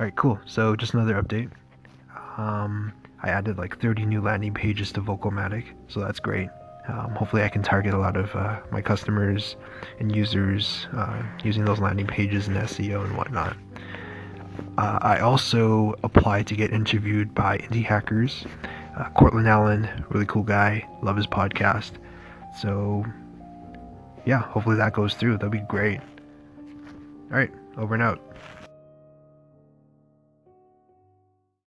Alright, cool. So, just another update. Um, I added like 30 new landing pages to Vocalmatic, so that's great. Um, hopefully, I can target a lot of uh, my customers and users uh, using those landing pages and SEO and whatnot. Uh, I also applied to get interviewed by indie hackers. Uh, Courtland Allen, really cool guy, love his podcast. So, yeah, hopefully that goes through. That'd be great. All right, over and out.